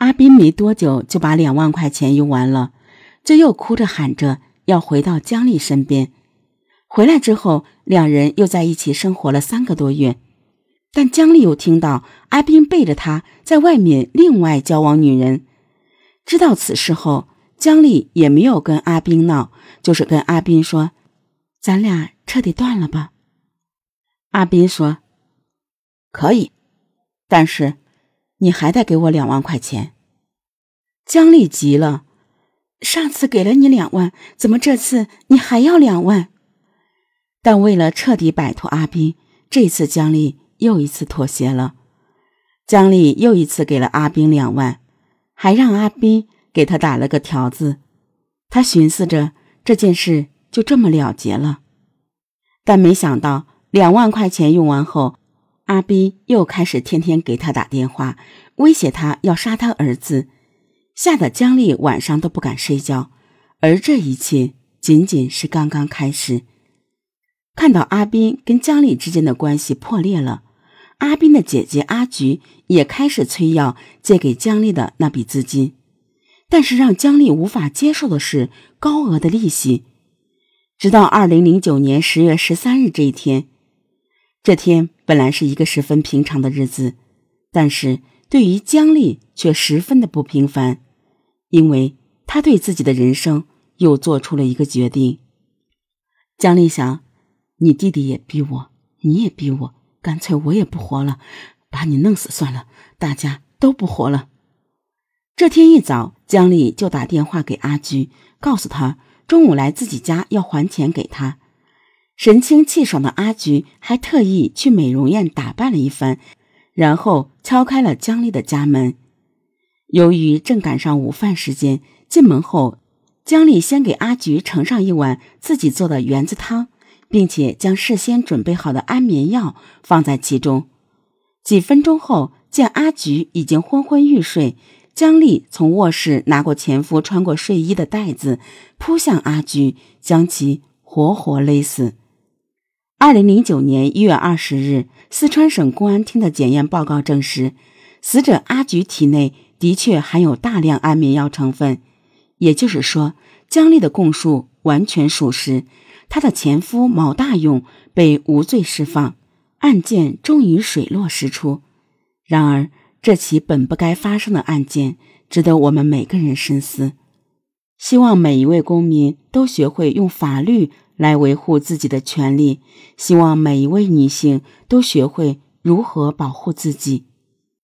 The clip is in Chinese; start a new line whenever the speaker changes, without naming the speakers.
阿斌没多久就把两万块钱用完了，就又哭着喊着要回到姜丽身边。回来之后，两人又在一起生活了三个多月。但姜丽又听到阿斌背着她在外面另外交往女人。知道此事后，姜丽也没有跟阿斌闹，就是跟阿斌说：“咱俩彻底断了吧。”阿斌说：“可以，但是你还得给我两万块钱。”姜丽急了：“上次给了你两万，怎么这次你还要两万？”但为了彻底摆脱阿斌，这次姜丽又一次妥协了。姜丽又一次给了阿斌两万，还让阿斌给他打了个条子。他寻思着这件事就这么了结了，但没想到两万块钱用完后，阿斌又开始天天给他打电话，威胁他要杀他儿子，吓得姜丽晚上都不敢睡觉。而这一切仅仅是刚刚开始。看到阿斌跟姜丽之间的关系破裂了，阿斌的姐姐阿菊也开始催要借给姜丽的那笔资金，但是让姜丽无法接受的是高额的利息。直到二零零九年十月十三日这一天，这天本来是一个十分平常的日子，但是对于姜丽却十分的不平凡，因为她对自己的人生又做出了一个决定。姜丽想。你弟弟也逼我，你也逼我，干脆我也不活了，把你弄死算了，大家都不活了。这天一早，姜丽就打电话给阿菊，告诉他中午来自己家要还钱给他。神清气爽的阿菊还特意去美容院打扮了一番，然后敲开了姜丽的家门。由于正赶上午饭时间，进门后，姜丽先给阿菊盛上一碗自己做的圆子汤。并且将事先准备好的安眠药放在其中。几分钟后，见阿菊已经昏昏欲睡，姜丽从卧室拿过前夫穿过睡衣的袋子，扑向阿菊，将其活活勒死。二零零九年一月二十日，四川省公安厅的检验报告证实，死者阿菊体内的确含有大量安眠药成分，也就是说，姜丽的供述完全属实。她的前夫毛大勇被无罪释放，案件终于水落石出。然而，这起本不该发生的案件，值得我们每个人深思。希望每一位公民都学会用法律来维护自己的权利。希望每一位女性都学会如何保护自己。